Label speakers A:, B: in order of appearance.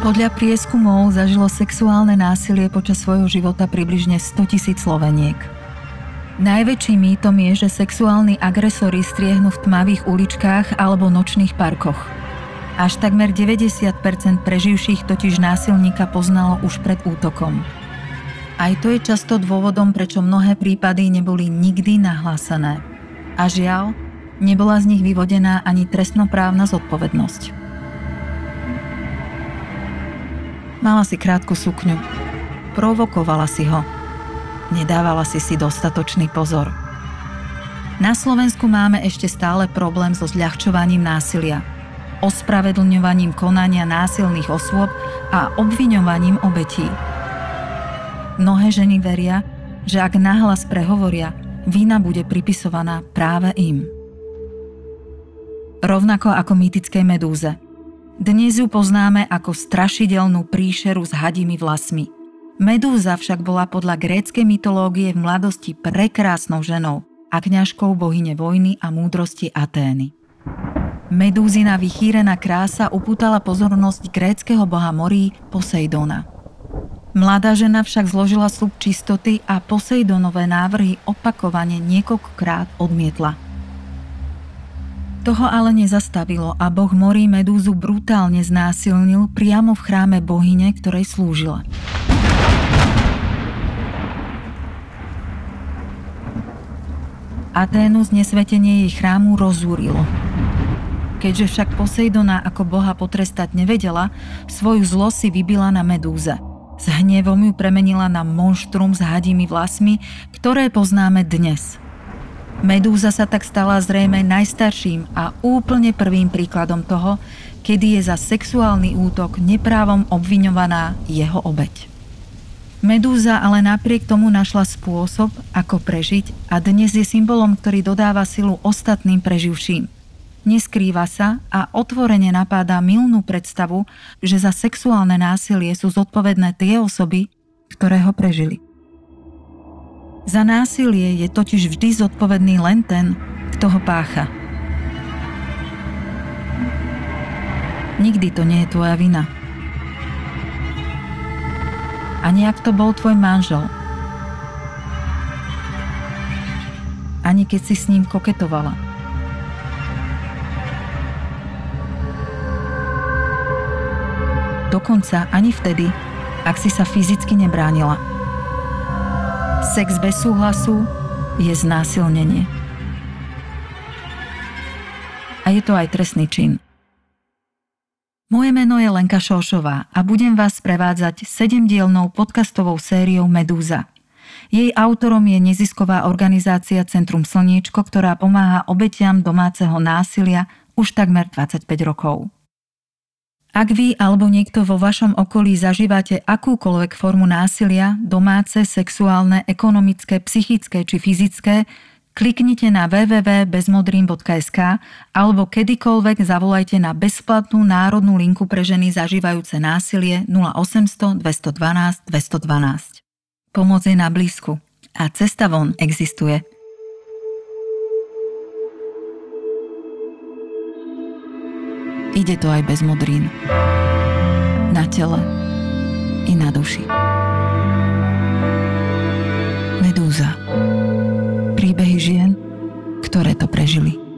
A: Podľa prieskumov zažilo sexuálne násilie počas svojho života približne 100 tisíc Sloveniek. Najväčším mýtom je, že sexuálni agresori striehnú v tmavých uličkách alebo nočných parkoch. Až takmer 90% preživších totiž násilníka poznalo už pred útokom. Aj to je často dôvodom, prečo mnohé prípady neboli nikdy nahlásené. A žiaľ, nebola z nich vyvodená ani trestnoprávna zodpovednosť. Mala si krátku sukňu. Provokovala si ho. Nedávala si si dostatočný pozor. Na Slovensku máme ešte stále problém so zľahčovaním násilia, ospravedlňovaním konania násilných osôb a obviňovaním obetí. Mnohé ženy veria, že ak nahlas prehovoria, vina bude pripisovaná práve im. Rovnako ako mýtickej medúze – dnes ju poznáme ako strašidelnú príšeru s hadými vlasmi. Medúza však bola podľa gréckej mytológie v mladosti prekrásnou ženou a kňažkou bohyne vojny a múdrosti Atény. Medúzina vychýrená krása upútala pozornosť gréckého boha morí Poseidona. Mladá žena však zložila slub čistoty a Poseidonové návrhy opakovane niekoľkokrát odmietla. Toho ale nezastavilo a boh morí Medúzu brutálne znásilnil priamo v chráme bohyne, ktorej slúžila. Aténu znesvetenie jej chrámu rozúrilo. Keďže však Poseidona ako boha potrestať nevedela, svoju zlo si vybila na Medúze. S hnevom ju premenila na monštrum s hadými vlasmi, ktoré poznáme dnes – Medúza sa tak stala zrejme najstarším a úplne prvým príkladom toho, kedy je za sexuálny útok neprávom obviňovaná jeho obeď. Medúza ale napriek tomu našla spôsob, ako prežiť a dnes je symbolom, ktorý dodáva silu ostatným preživším. Neskrýva sa a otvorene napáda milnú predstavu, že za sexuálne násilie sú zodpovedné tie osoby, ktoré ho prežili. Za násilie je totiž vždy zodpovedný len ten, kto ho pácha. Nikdy to nie je tvoja vina. Ani ak to bol tvoj manžel. Ani keď si s ním koketovala. Dokonca ani vtedy, ak si sa fyzicky nebránila. Sex bez súhlasu je znásilnenie. A je to aj trestný čin. Moje meno je Lenka Šošová a budem vás prevádzať sedemdielnou podcastovou sériou Medúza. Jej autorom je nezisková organizácia Centrum Slniečko, ktorá pomáha obetiam domáceho násilia už takmer 25 rokov. Ak vy alebo niekto vo vašom okolí zažívate akúkoľvek formu násilia, domáce, sexuálne, ekonomické, psychické či fyzické, kliknite na www.bezmodrým.sk alebo kedykoľvek zavolajte na bezplatnú národnú linku pre ženy zažívajúce násilie 0800 212 212. Pomoc je na blízku a cesta von existuje. Ide to aj bez modrín. Na tele i na duši. Medúza. Príbehy žien, ktoré to prežili.